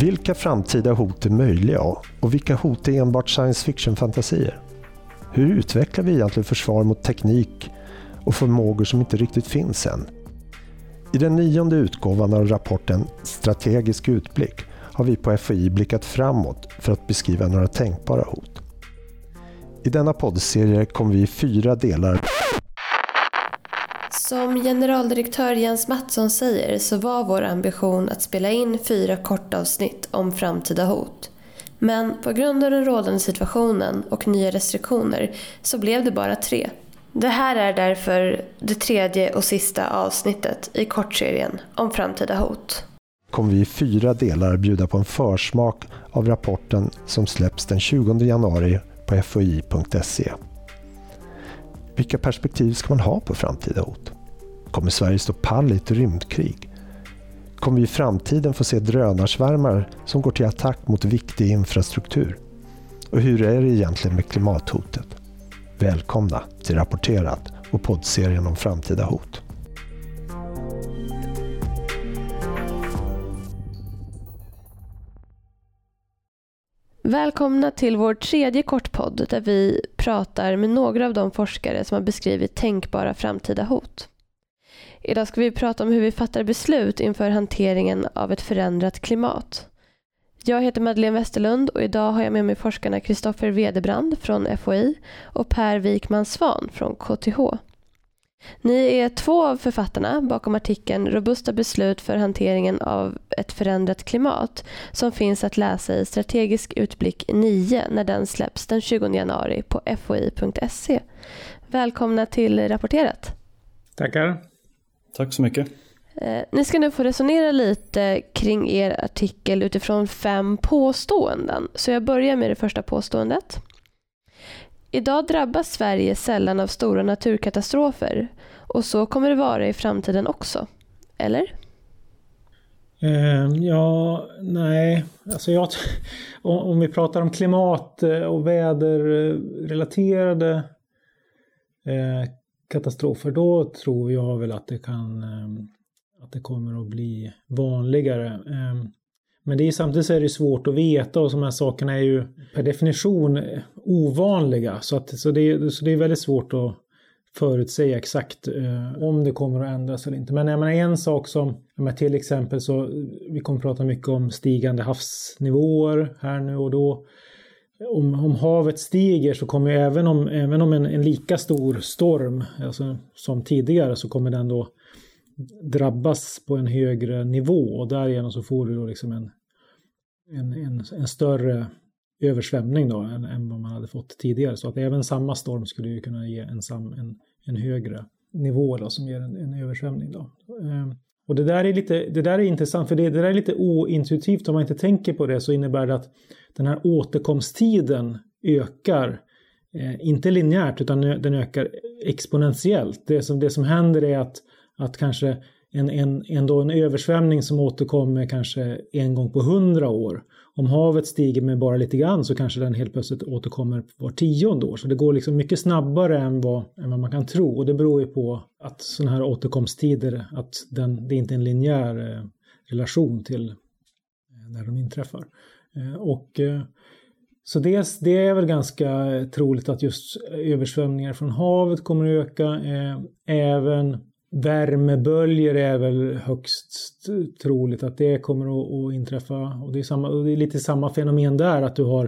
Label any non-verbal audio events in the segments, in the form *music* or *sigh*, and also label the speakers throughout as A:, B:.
A: Vilka framtida hot är möjliga och vilka hot är enbart science fiction-fantasier? Hur utvecklar vi egentligen försvar mot teknik och förmågor som inte riktigt finns än? I den nionde utgåvan av rapporten Strategisk utblick har vi på FOI blickat framåt för att beskriva några tänkbara hot. I denna poddserie kommer vi i fyra delar
B: som generaldirektör Jens Mattsson säger så var vår ambition att spela in fyra kortavsnitt om framtida hot. Men på grund av den rådande situationen och nya restriktioner så blev det bara tre. Det här är därför det tredje och sista avsnittet i kortserien om framtida hot.
A: kommer vi i fyra delar bjuda på en försmak av rapporten som släpps den 20 januari på foi.se. Vilka perspektiv ska man ha på framtida hot? Kommer Sverige stå pall i ett rymdkrig? Kommer vi i framtiden få se drönarsvärmar som går till attack mot viktig infrastruktur? Och hur är det egentligen med klimathotet? Välkomna till Rapporterat och poddserien om framtida hot.
B: Välkomna till vår tredje kortpodd där vi pratar med några av de forskare som har beskrivit tänkbara framtida hot. Idag ska vi prata om hur vi fattar beslut inför hanteringen av ett förändrat klimat. Jag heter Madeleine Westerlund och idag har jag med mig forskarna Kristoffer Wedebrand från FOI och Per Wikman Svan från KTH. Ni är två av författarna bakom artikeln Robusta beslut för hanteringen av ett förändrat klimat som finns att läsa i Strategisk utblick 9 när den släpps den 20 januari på foi.se. Välkomna till Rapporterat.
C: Tackar.
D: Tack så mycket.
B: Eh, ni ska nu få resonera lite kring er artikel utifrån fem påståenden. Så jag börjar med det första påståendet. Idag drabbas Sverige sällan av stora naturkatastrofer och så kommer det vara i framtiden också. Eller?
C: Eh, ja, nej. Alltså jag, om vi pratar om klimat och väderrelaterade eh, katastrofer, då tror jag väl att det kan ehm, att det kommer att bli vanligare. Ehm, men det är, samtidigt så är det svårt att veta och de här sakerna är ju per definition eh, ovanliga. Så, att, så, det, så det är väldigt svårt att förutsäga exakt eh, om det kommer att ändras eller inte. Men jag menar, en sak som, menar, till exempel så, vi kommer att prata mycket om stigande havsnivåer här nu och då om, om havet stiger så kommer även om, även om en, en lika stor storm alltså, som tidigare så kommer den då drabbas på en högre nivå och därigenom så får du då liksom en, en, en, en större översvämning då än, än, vad man hade fått tidigare. Så att även samma storm skulle ju kunna ge en, sam, en, en högre nivå då, som ger en, en översvämning. Då. Ehm, och det där är, lite, det där är intressant för det, det där är lite ointuitivt om man inte tänker på det så innebär det att den här återkomsttiden ökar. Eh, inte linjärt utan den ökar exponentiellt. Det som, det som händer är att, att kanske en, en, en, en översvämning som återkommer kanske en gång på hundra år. Om havet stiger med bara lite grann så kanske den helt plötsligt återkommer var tionde år. Så det går liksom mycket snabbare än vad, än vad man kan tro. Och det beror ju på att sådana här återkomsttider, att den, det är inte är en linjär eh, relation till eh, när de inträffar. Eh, och så dels det är väl ganska troligt att just översvämningar från havet kommer att öka. Även Värmeböljor är väl högst troligt att det kommer att, inträffa. Och det, är samma, och det är lite samma fenomen där att du har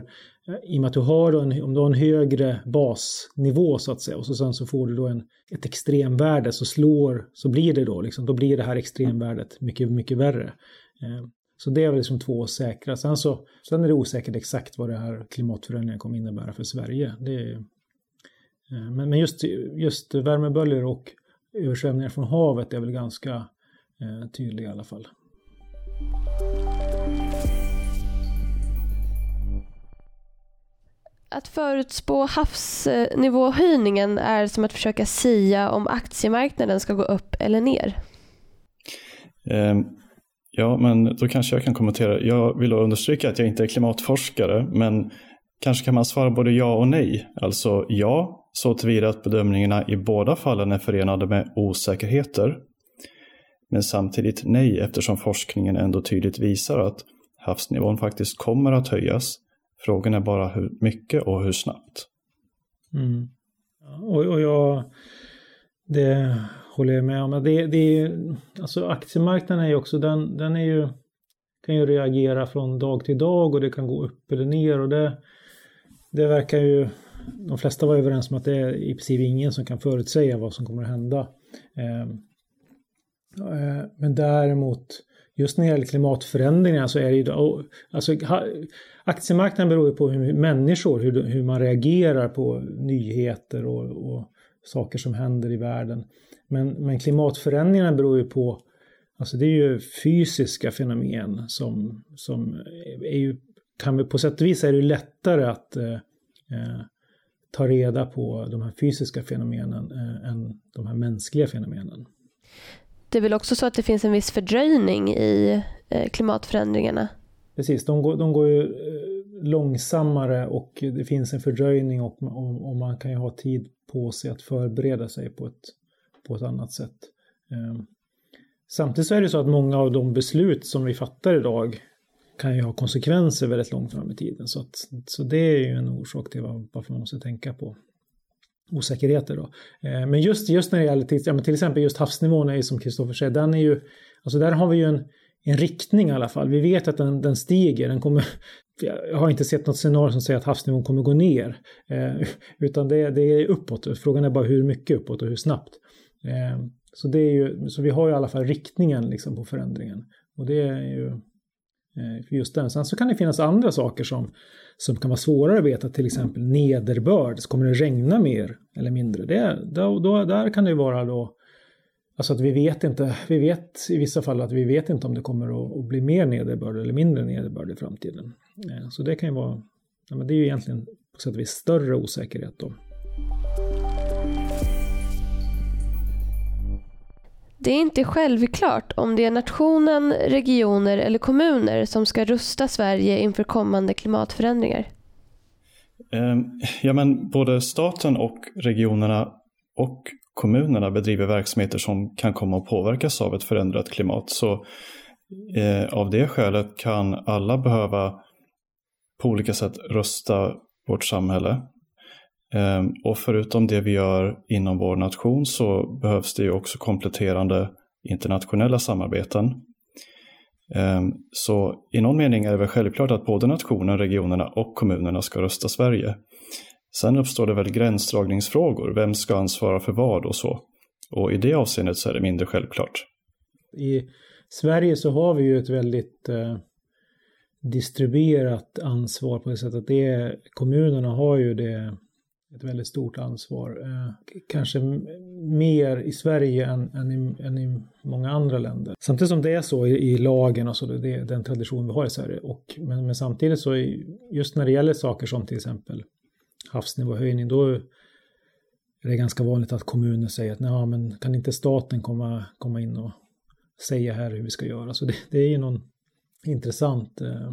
C: eh, i och med att du har en, om du har en högre basnivå så att säga och så sen så får du då en, ett extremvärde så slår, så blir det då liksom, då blir det här extremvärdet mycket, mycket värre. Eh, så det är väl liksom två säkra. Sen, så, sen är det osäkert exakt vad det här klimatförändringen kommer innebära för Sverige. Det, är, eh, men, men just, just värmeböljor och översvämningar från havet är väl ganska eh, tydliga i alla fall.
B: Att förutspå havsnivåhöjningen är som att försöka sia om aktiemarknaden ska gå upp eller ner.
D: Ehm, ja, men då kanske jag kan kommentera. Jag vill understryka att jag inte är klimatforskare, men kanske kan man svara både ja och nej. Alltså ja, så tillvida att bedömningarna i båda fallen är förenade med osäkerheter. men samtidigt nej eftersom forskningen ändå tydligt visar att havsnivån faktiskt kommer att höjas. Frågan är bara hur mycket och hur snabbt.
C: Mm. Och, och jag, det håller jag med om. Det, det, alltså aktiemarknaden är ju också, den, den är ju, kan ju reagera från dag till dag och det kan gå upp eller ner och det, det verkar ju, de flesta var överens om att det är i princip ingen som kan förutsäga vad som kommer att hända. Ehm, eh, men däremot, just när det gäller klimatförändringar så är det ju, alltså aktiemarknaden beror ju på hur människor, hur, hur man reagerar på nyheter och, och saker som händer i världen. Men, men klimatförändringarna beror ju på, alltså det är ju fysiska fenomen som, som är ju, kan på sätt och vis är det ju lättare att eh, eh ta reda på de här fysiska fenomenen eh, än de här mänskliga fenomenen.
B: Det är väl också så att det finns en viss fördröjning i eh, klimatförändringarna?
C: Precis, de går, de går ju eh, långsammare och det finns en fördröjning och, och, och man kan ju ha tid på sig att förbereda sig på ett, på ett annat sätt. Ehm, samtidigt så är det så att många av de beslut som vi fattar idag kan ju ha konsekvenser väldigt långt fram i tiden. Så, att, så det är ju en orsak till varför man måste tänka på osäkerheter. Då. Eh, men just, just när det gäller till, ja, till exempel just havsnivån är ju som Kristoffer säger, den är ju, alltså där har vi ju en, en riktning i alla fall. Vi vet att den, den stiger, den kommer, *laughs* jag har inte sett något scenario som säger att havsnivån kommer gå ner. Eh, *laughs* utan det, det, är uppåt. Frågan är bara hur mycket uppåt och hur snabbt. Eh, så, det är ju, så vi har ju i alla fall riktningen liksom på förändringen. Och det är ju Eh, för just den. Sen så kan det finnas andra saker som, som kan vara svårare att veta. Till exempel nederbörd. Kommer det regna mer eller mindre? Det, då, då, där kan det vara då Alltså att vi vet inte, vi vet i vissa fall att vi vet inte om det kommer att, att bli mer nederbörd eller mindre nederbörd i framtiden. Eh, så det kan ju vara, ja, men det är ju egentligen på sätt och vis större osäkerhet då.
B: Det är inte självklart om det är nationen, regioner eller kommuner som ska rusta Sverige inför kommande klimatförändringar.
D: Ehm, ja, men både staten och regionerna och kommunerna bedriver verksamheter som kan komma att påverkas av ett förändrat klimat. Så eh, av det skälet kan alla behöva på olika sätt rusta vårt samhälle. Ehm, och förutom det vi gör inom vår nation så behövs det ju också kompletterande internationella samarbeten. Ehm, så i någon mening är det väl självklart att både nationen, regionerna och kommunerna ska rösta Sverige. Sen uppstår det väl gränsdragningsfrågor, vem ska ansvara för vad och så. Och i det avseendet så är det mindre självklart.
C: I Sverige så har vi ju ett väldigt eh, distribuerat ansvar på det sättet att det kommunerna har ju det ett väldigt stort ansvar. Eh, kanske mer i Sverige än, än, i, än, i, många andra länder. Samtidigt som det är så i, i lagen och så, det är den tradition vi har i Sverige. Och, men, men samtidigt så är, just när det gäller saker som till exempel havsnivåhöjning, då är det ganska vanligt att kommuner säger att Nej, men kan inte staten komma, komma in och säga här hur vi ska göra. Så det, det är ju någon intressant eh,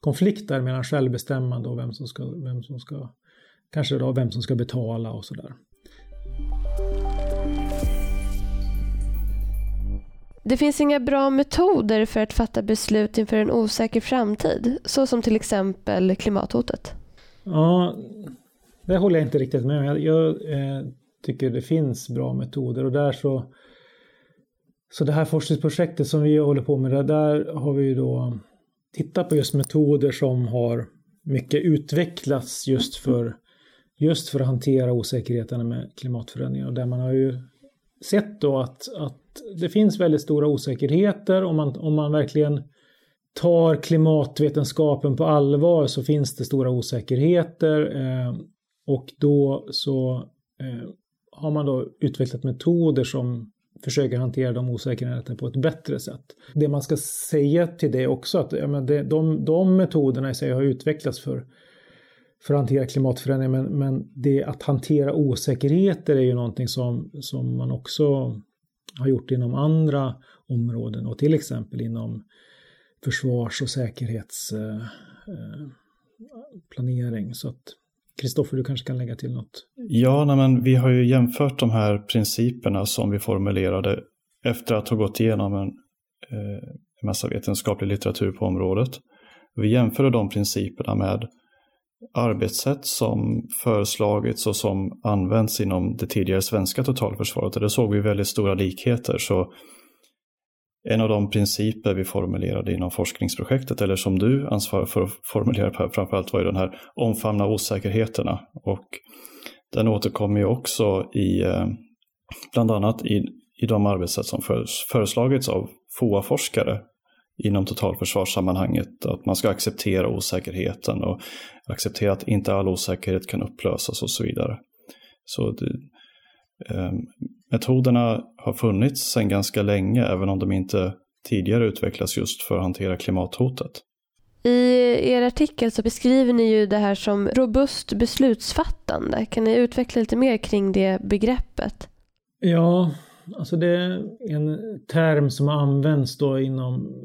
C: konflikt där mellan självbestämmande och vem som ska, vem som ska kanske då vem som ska betala och sådär.
B: Det finns inga bra metoder för att fatta beslut inför en osäker framtid, så som till exempel klimathotet.
C: Ja, det håller jag inte riktigt med om. Jag, jag eh, tycker det finns bra metoder och där så så det här forskningsprojektet som vi håller på med, där, har vi ju då tittat på just metoder som har mycket utvecklats just för, just för att hantera osäkerheterna med klimatförändringar. Och där man har ju sett då att, att det finns väldigt stora osäkerheter om man, om man verkligen tar klimatvetenskapen på allvar så finns det stora osäkerheter. Eh, och då så eh, har man då utvecklat metoder som försöker hantera de osäkerheterna på ett bättre sätt. Det man ska säga till det också att ja, men det, de, de metoderna i sig har utvecklats för, för att hantera klimatförändringar men, men det att hantera osäkerheter är ju någonting som, som man också har gjort inom andra områden och till exempel inom försvars och säkerhetsplanering. Eh, eh, så att Kristoffer, du kanske kan lägga till något?
D: Ja, nej, men vi har ju jämfört de här principerna som vi formulerade efter att ha gått igenom en, eh, en massa vetenskaplig litteratur på området. Vi jämförde de principerna med arbetssätt som föreslagits och som används inom det tidigare svenska totalförsvaret. Och där såg vi väldigt stora likheter. Så en av de principer vi formulerade inom forskningsprojektet, eller som du ansvarar för att formulera framförallt, var ju den här omfamna osäkerheterna. Och den återkommer ju också i, eh, bland annat i, i de arbetssätt som föreslagits av FOA-forskare inom totalförsvarssammanhanget. Att man ska acceptera osäkerheten och acceptera att inte all osäkerhet kan upplösas och så vidare. Så det, eh, metoderna har funnits sedan ganska länge, även om de inte tidigare utvecklats just för att hantera klimathotet.
B: I er artikel så beskriver ni ju det här som robust beslutsfattande. Kan ni utveckla lite mer kring det begreppet?
C: Ja, alltså det är en term som används då inom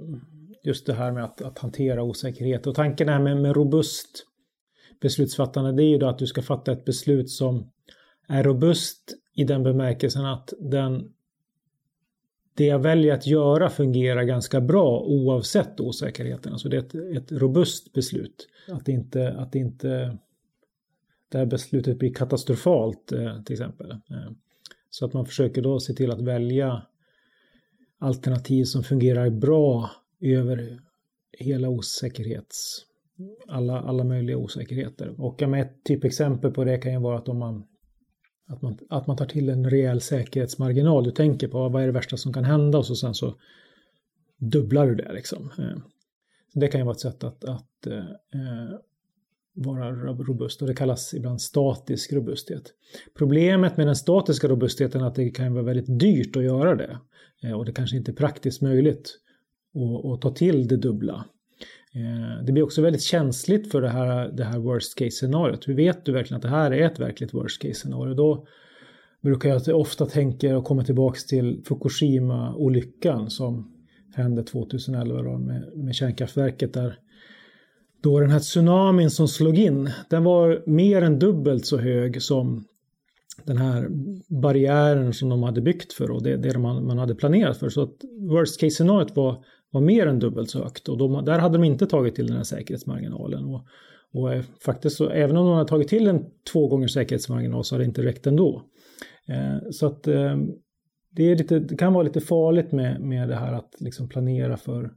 C: just det här med att, att hantera osäkerhet. Och tanken här med, med robust beslutsfattande, det är ju då att du ska fatta ett beslut som är robust i den bemärkelsen att den det jag väljer att göra fungerar ganska bra oavsett osäkerheten. Alltså det är ett, ett robust beslut. Att inte, att inte det här beslutet blir katastrofalt eh, till exempel. Eh, så att man försöker då se till att välja alternativ som fungerar bra över hela osäkerhets... Alla, alla möjliga osäkerheter. Och ett typexempel på det kan ju vara att om man att man, att man tar till en rejäl säkerhetsmarginal. Du tänker på vad är det värsta som kan hända och så sen så dubblar du det liksom. Eh, det kan ju vara ett sätt att, att eh, eh vara robust och det kallas ibland statisk robusthet. Problemet med den statiska robustheten är att det kan vara väldigt dyrt att göra det eh, och det kanske inte är praktiskt möjligt att, ta till det dubbla. Eh, det blir också väldigt känsligt för det här, det här worst case scenariot. Hur vet du verkligen att det här är ett verkligt worst case scenario? Då brukar jag ofta tänka och komma tillbaks till Fukushima-olyckan som hände 2011 då med, med kärnkraftverket där då den här tsunamin som slog in, den var mer än dubbelt så hög som den här barriären som de hade byggt för och det, det man, man hade planerat för. Så att worst case scenariot var var mer än dubbelt så högt och de, där hade de inte tagit till den här säkerhetsmarginalen. Och, och eh, faktiskt så, även om de hade tagit till en två gånger säkerhetsmarginal så hade det inte räckt ändå. Eh, så att eh, det, är lite, det kan vara lite farligt med, med det här att liksom planera för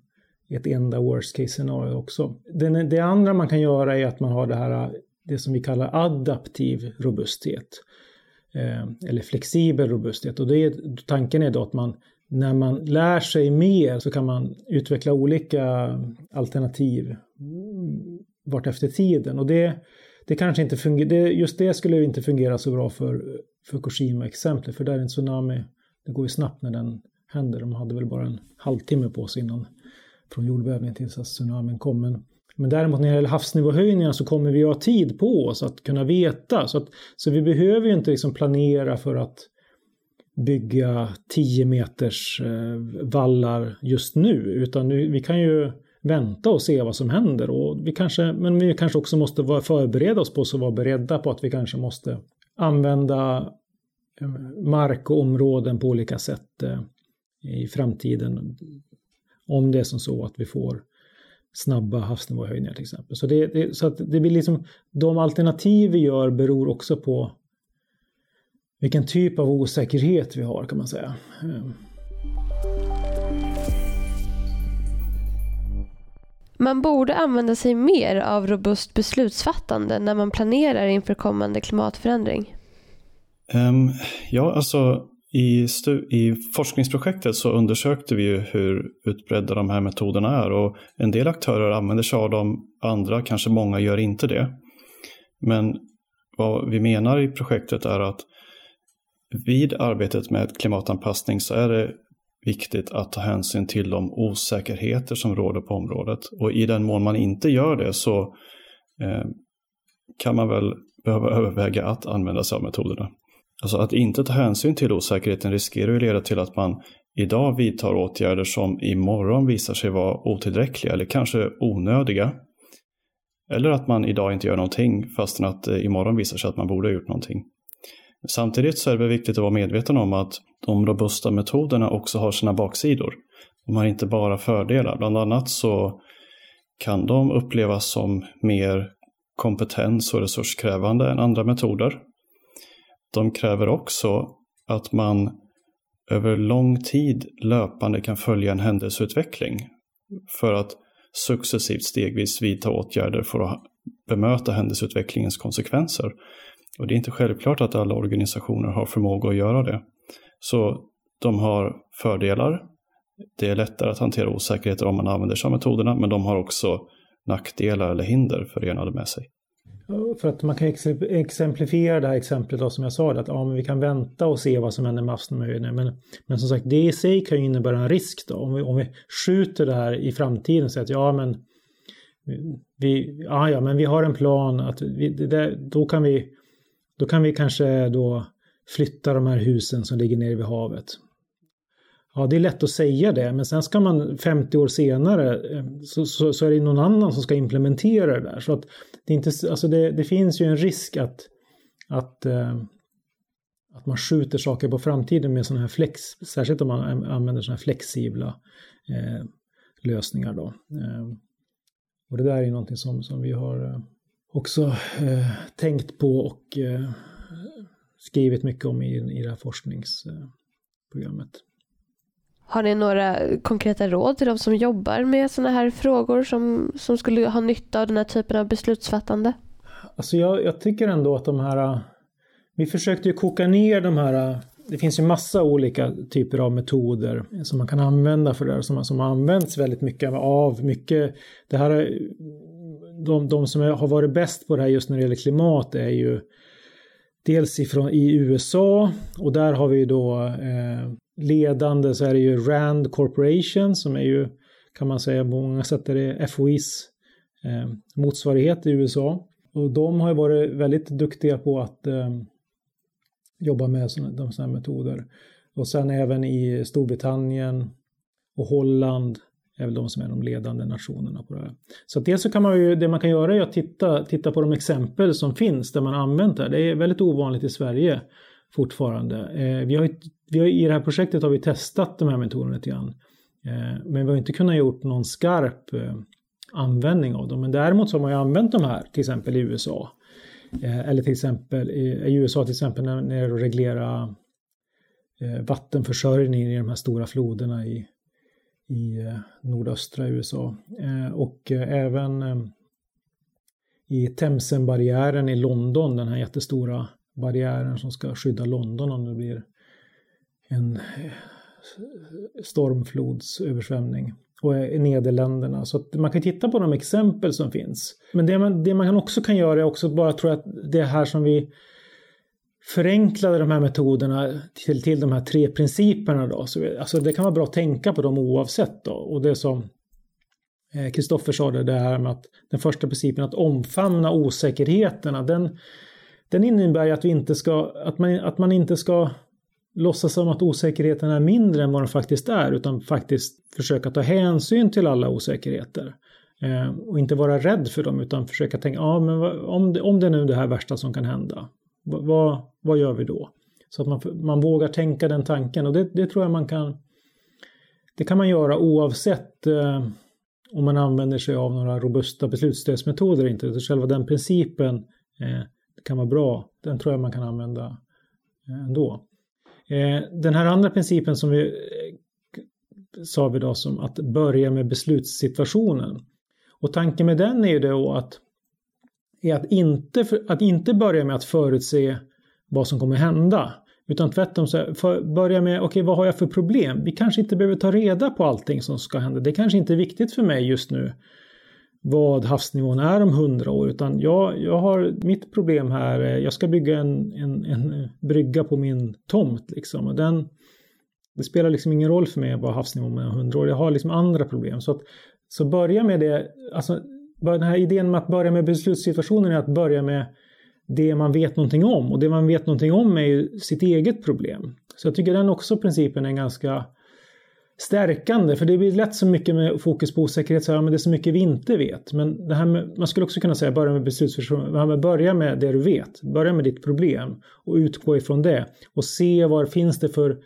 C: ett enda worst case scenario också. Det, det andra man kan göra är att man har det här det som vi kallar adaptiv robusthet. Eh, eller flexibel robusthet. Och det är, tanken är då att man när man lär sig mer så kan man utveckla olika alternativ mm, vart efter tiden. Och det, det kanske inte fungerar, just det skulle inte fungera så bra för Fukushima-exemplet, för där är en tsunami, det går ju snabbt när den händer. De hade väl bara en halvtimme på sig innan från jordbävningen tills att tsunamin kom. Men, men däremot när det gäller havsnivåhöjningar så kommer vi ha tid på oss att kunna veta. Så, att, så vi behöver ju inte liksom planera för att bygga 10 meters eh, vallar just nu, utan nu, vi kan ju vänta och se vad som händer. Och vi kanske, men vi kanske också måste vara förbereda oss på och vara beredda på att vi kanske måste använda eh, mark och områden på olika sätt eh, i framtiden. Om det är som så att vi får snabba havsnivåhöjningar till exempel. Så, det, det, så att det blir liksom, de alternativ vi gör beror också på vilken typ av osäkerhet vi har kan man säga. Ehm.
B: Man borde använda sig mer av robust beslutsfattande när man planerar inför kommande klimatförändring.
D: Um, ja, alltså i, i, forskningsprojektet så undersökte vi ju hur utbredda de här metoderna är och en del aktörer använder sig av dem, andra, kanske många, gör inte det. Men vad vi menar i projektet är att vid arbetet med klimatanpassning så är det viktigt att ta hänsyn till de osäkerheter som råder på området. Och i den mån man inte gör det så eh, kan man väl behöva *laughs* överväga att använda sig av metoderna. Alltså att inte ta hänsyn till osäkerheten riskerar ju leda till att man idag vidtar åtgärder som imorgon visar sig vara otillräckliga eller kanske onödiga. Eller att man idag inte gör någonting fastän att eh, imorgon visar sig att man borde ha gjort någonting. Samtidigt så är det viktigt att vara medveten om att de robusta metoderna också har sina baksidor. De har inte bara fördelar. Bland annat så kan de upplevas som mer kompetens och resurskrävande än andra metoder. De kräver också att man över lång tid löpande kan följa en händelseutveckling för att successivt stegvis vidta åtgärder för att bemöta händelseutvecklingens konsekvenser. Och det är inte självklart att alla organisationer har förmåga att göra det. Så de har fördelar. Det är lättare att hantera osäkerheter om man använder sig av metoderna, men de har också nackdelar eller hinder förenade med sig.
C: För att man kan exemplifiera det här exemplet då, som jag sa, att ja, men vi kan vänta och se vad som händer med havsmöjligheterna. Men, men som sagt, det i sig kan ju innebära en risk då. Om vi, om vi skjuter det här i framtiden och säger att ja, men vi, ja, ja, men vi har en plan att vi, det, då kan vi då kan vi kanske då flytta de här husen som ligger nere vid havet. Ja, det är lätt att säga det, men sen ska man 50 år senare eh, så, så, så är det någon annan som ska implementera det där. Så att det, inte, alltså det, det finns ju en risk att, att, eh, att man skjuter saker på framtiden med sådana här flex, särskilt om man använder sådana här flexibla eh, lösningar då. Eh, och det där är någonting som, som vi har eh, också tänkt på och skrivit mycket om i, i det här forskningsprogrammet.
B: Har ni några konkreta råd till de som jobbar med sådana här frågor som, som skulle ha nytta av den här typen av beslutsfattande?
C: Alltså jag, jag tycker ändå att de här... Vi försökte ju koka ner de här... Det finns ju massa olika typer av metoder som man kan använda för det här, som, som används väldigt mycket av. Mycket, det här, de, de som har varit bäst på det här just när det gäller klimat är ju dels ifrån i USA och där har vi då eh, ledande så är det ju Rand Corporation som är ju kan man säga på många sätt är det FOIs eh, motsvarighet i USA. Och de har ju varit väldigt duktiga på att eh, jobba med såna, de sådana här metoder. Och sen även i Storbritannien och Holland är väl de som är de ledande nationerna på det här. Så dels så kan man ju, det man kan göra är att titta, titta på de exempel som finns där man använt det. här. Det är väldigt ovanligt i Sverige fortfarande. Eh, vi har, vi har, I det här projektet har vi testat de här metoderna lite grann. Eh, men vi har inte kunnat gjort någon skarp eh, användning av dem. Men däremot så har man ju använt de här till exempel i USA. Eh, eller till exempel i USA till exempel när det gäller att reglera eh, vattenförsörjningen i de här stora floderna i, i eh, nordöstra USA. Och även i Themsenbarriären i London, den här jättestora barriären som ska skydda London om det blir en eh, stormflodsöversvämning och i Nederländerna. Så att man kan titta på de exempel som finns. Men det man, det man också kan göra är också bara tror att det här som vi förenklade de här metoderna till, till de här tre principerna då. Så vi, alltså det kan vara bra att tänka på dem oavsett då. Och det som Kristoffer eh, sa det, det här med att den första principen att omfamna osäkerheterna, den den innebär att, vi inte ska, att, man, att man inte ska låtsas som att osäkerheten är mindre än vad den faktiskt är utan faktiskt försöka ta hänsyn till alla osäkerheter. Eh, och inte vara rädd för dem utan försöka tänka, ja men om det, om det är nu det här värsta som kan hända, vad, vad gör vi då? Så att man, man vågar tänka den tanken och det, det tror jag man kan det kan man göra oavsett eh, om man använder sig av några robusta beslutsstödsmetoder inte. själva den principen eh, kan vara bra, den tror jag man kan använda eh, ändå. Eh, den här andra principen som vi eh, sa vi då som att börja med beslutssituationen. Och tanken med den är ju då att, är att, inte, att inte börja med att förutse vad som kommer hända. Utan tvärtom så för, börja med, okej okay, vad har jag för problem? Vi kanske inte behöver ta reda på allting som ska hända. Det kanske inte är viktigt för mig just nu vad havsnivån är om hundra år utan jag, jag har mitt problem här, jag ska bygga en, en, en brygga på min tomt liksom och den det spelar liksom ingen roll för mig vad havsnivån är om hundra år, jag har liksom andra problem. Så, att, så börja med det, alltså den här idén med att börja med beslutssituationen är att börja med det man vet någonting om och det man vet någonting om är ju sitt eget problem. Så jag tycker den också principen är ganska stärkande, för det blir lätt så mycket med fokus på osäkerhet, så här, men det är så mycket vi inte vet. Men det här med, man skulle också kunna säga, börja med beslutsförståelse, börja med det du vet, börja med ditt problem och utgå ifrån det och se vad finns det för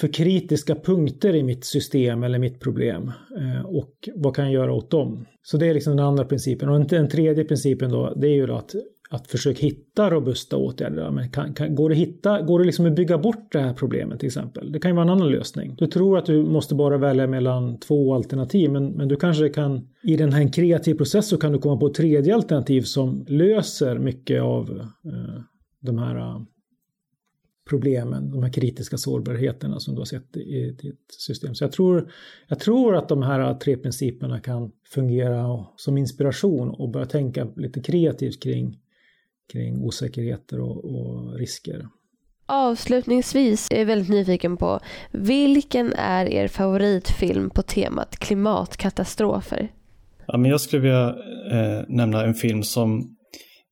C: för kritiska punkter i mitt system eller mitt problem eh, och vad kan jag göra åt dem? Så det är liksom den andra principen. Och den tredje principen då, det är ju då att att försöka hitta robusta åtgärder. Men kan, kan, går det, hitta, går det liksom att bygga bort det här problemet till exempel? Det kan ju vara en annan lösning. Du tror att du måste bara välja mellan två alternativ men, men du kanske kan i den här kreativ process så kan du komma på ett tredje alternativ som löser mycket av eh, de här eh, problemen, de här kritiska sårbarheterna som du har sett i ditt system. Så jag tror, jag tror att de här tre principerna kan fungera som inspiration och börja tänka lite kreativt kring kring osäkerheter och, och risker.
B: Avslutningsvis är jag väldigt nyfiken på vilken är er favoritfilm på temat klimatkatastrofer?
D: Ja, men jag skulle vilja eh, nämna en film som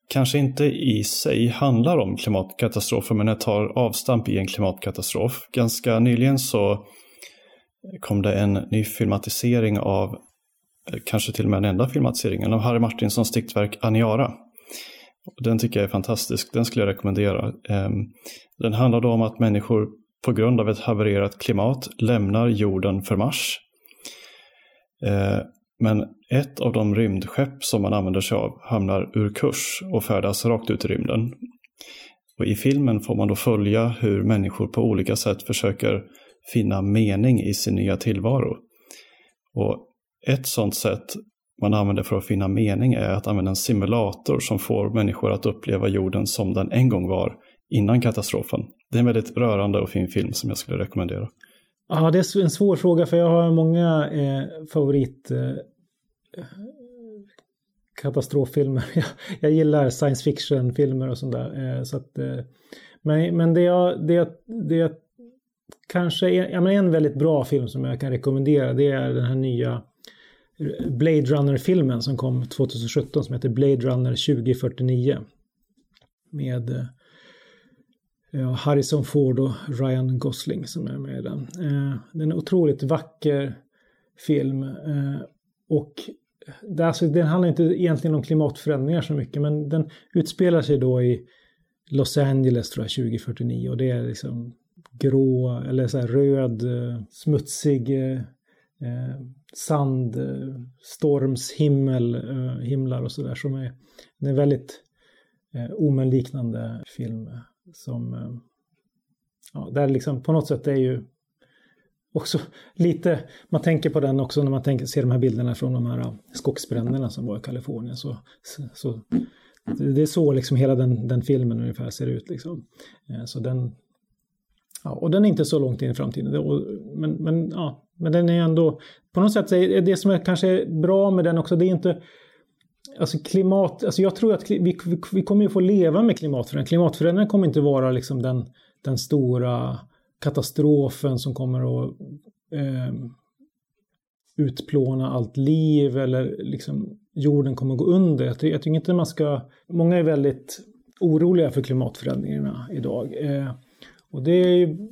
D: kanske inte i sig handlar om klimatkatastrofer men den tar avstamp i en klimatkatastrof. Ganska nyligen så kom det en ny filmatisering av, eh, kanske till och med den enda filmatiseringen av Harry Martinsons diktverk Aniara. Den tycker jag är fantastisk, den skulle jag rekommendera. Ehm, den handlar då om att människor på grund av ett havererat klimat lämnar jorden för Mars. Ehm, men ett av de rymdskepp som man använder sig av hamnar ur kurs och färdas rakt ut i rymden. Och I filmen får man då följa hur människor på olika sätt försöker finna mening i sin nya tillvaro. Och ett sådant sätt man använder för att finna mening är att använda en simulator som får människor att uppleva jorden som den en gång var innan katastrofen. Det är en väldigt rörande och fin film som jag skulle rekommendera.
C: Ja, det är en svår fråga för jag har många eh, favorit eh, katastroffilmer. *laughs* Jag, jag, gillar science fiction-filmer och sånt där. Eh, så att, eh, men, men det jag, det, det kanske är, ja, men en väldigt bra film som jag kan rekommendera det är den här nya Blade Runner-filmen som kom 2017 som heter Blade Runner 2049. Med eh, ja, Harrison Ford och Ryan Gosling som är med i den. Eh, det är en otroligt vacker film. Eh, och det, alltså, den handlar inte egentligen om klimatförändringar så mycket men den utspelar sig då i Los Angeles tror jag 2049 och det är liksom grå eller så här röd eh, smutsig eh, eh, sandstormshimmel, eh, eh, himlar och sådär som är, det är en väldigt eh, omenliknande film som, eh, ja, där liksom på något sätt är ju också *laughs* lite, man tänker på den också när man tänker, ser de här bilderna från de här skogsbränderna som var i Kalifornien. Så, så, det är så liksom hela den, den filmen ungefär ser ut. Liksom. Eh, så den, ja, och den är inte så långt in i framtiden. Men, men ja, men den är ändå, på något sätt är det som är kanske bra med den också, det är inte Alltså klimat, alltså jag tror att vi, vi, kommer ju få leva med klimatförändringar. Klimatförändringar kommer inte vara liksom den, den stora katastrofen som kommer att eh, utplåna allt liv eller liksom jorden kommer att gå under. Jag, jag tycker inte man ska... Många är väldigt oroliga för klimatförändringarna idag. Eh, och det är ju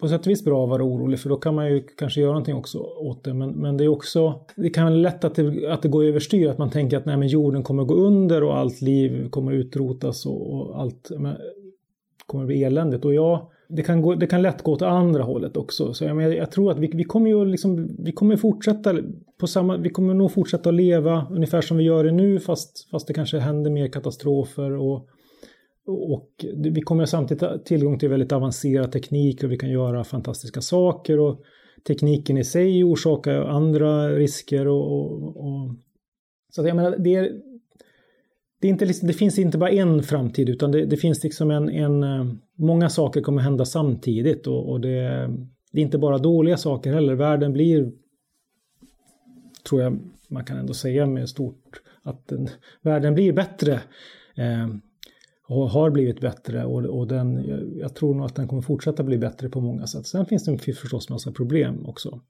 C: på sätt och vis bra att vara orolig för då kan man ju kanske göra någonting också åt det. Men, men det är också, det kan vara lätt att det, att det går överstyr, att man tänker att nej, men jorden kommer gå under och allt liv kommer utrotas och, och allt men, kommer bli eländigt. Och ja, det kan, gå, det kan lätt gå åt andra hållet också. Så jag, jag, jag tror att vi, vi kommer ju liksom, vi kommer fortsätta på samma, vi kommer nog fortsätta att leva ungefär som vi gör det nu fast, fast det kanske händer mer katastrofer och och vi kommer samtidigt ha tillgång till väldigt avancerad teknik och vi kan göra fantastiska saker. Och tekniken i sig orsakar andra risker. Och, och, och så att jag menar, det, är, det, är inte, liksom, det finns inte bara en framtid utan det, det finns liksom en, en... Eh, många saker kommer hända samtidigt och, och det, det är inte bara dåliga saker heller. Världen blir, tror jag man kan ändå säga med stort, att den, världen blir bättre. Eh, har blivit bättre och, och den, jag, jag, tror nog att den kommer fortsätta bli bättre på många sätt. Sen finns det förstås massa problem också.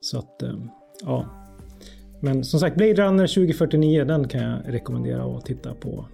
C: Så att, eh, ja. Men som sagt, Blade Runner 2049, den kan jag rekommendera att titta på